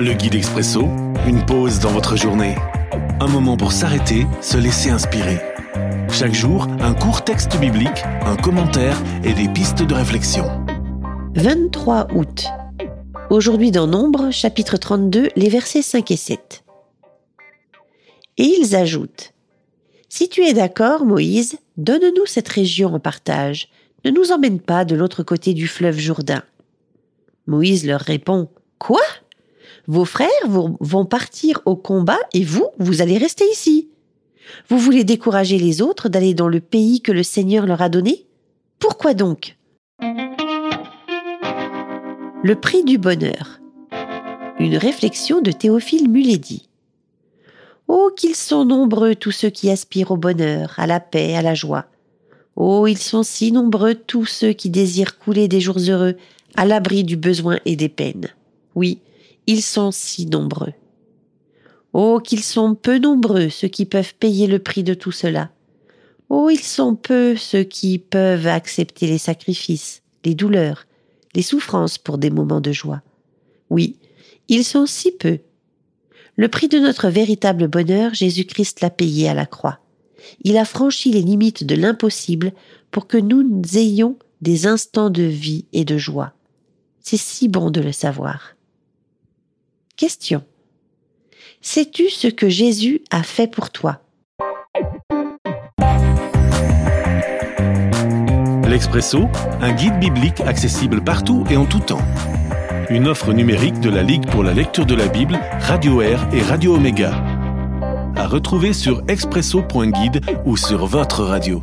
Le guide expresso, une pause dans votre journée. Un moment pour s'arrêter, se laisser inspirer. Chaque jour, un court texte biblique, un commentaire et des pistes de réflexion. 23 août. Aujourd'hui dans Nombre, chapitre 32, les versets 5 et 7. Et ils ajoutent Si tu es d'accord, Moïse, donne-nous cette région en partage. Ne nous emmène pas de l'autre côté du fleuve Jourdain. Moïse leur répond Quoi? Vos frères vont partir au combat et vous, vous allez rester ici. Vous voulez décourager les autres d'aller dans le pays que le Seigneur leur a donné? Pourquoi donc? Le prix du bonheur. Une réflexion de Théophile Muledi. Oh, qu'ils sont nombreux tous ceux qui aspirent au bonheur, à la paix, à la joie. Oh, ils sont si nombreux tous ceux qui désirent couler des jours heureux, à l'abri du besoin et des peines. Oui, ils sont si nombreux. Oh, qu'ils sont peu nombreux ceux qui peuvent payer le prix de tout cela. Oh, ils sont peu ceux qui peuvent accepter les sacrifices, les douleurs, les souffrances pour des moments de joie. Oui, ils sont si peu. Le prix de notre véritable bonheur, Jésus-Christ l'a payé à la croix. Il a franchi les limites de l'impossible pour que nous ayons des instants de vie et de joie. C'est si bon de le savoir. Question. Sais-tu ce que Jésus a fait pour toi? L'Expresso, un guide biblique accessible partout et en tout temps. Une offre numérique de la Ligue pour la lecture de la Bible, Radio Air et Radio Omega. À retrouver sur expresso.guide ou sur votre radio.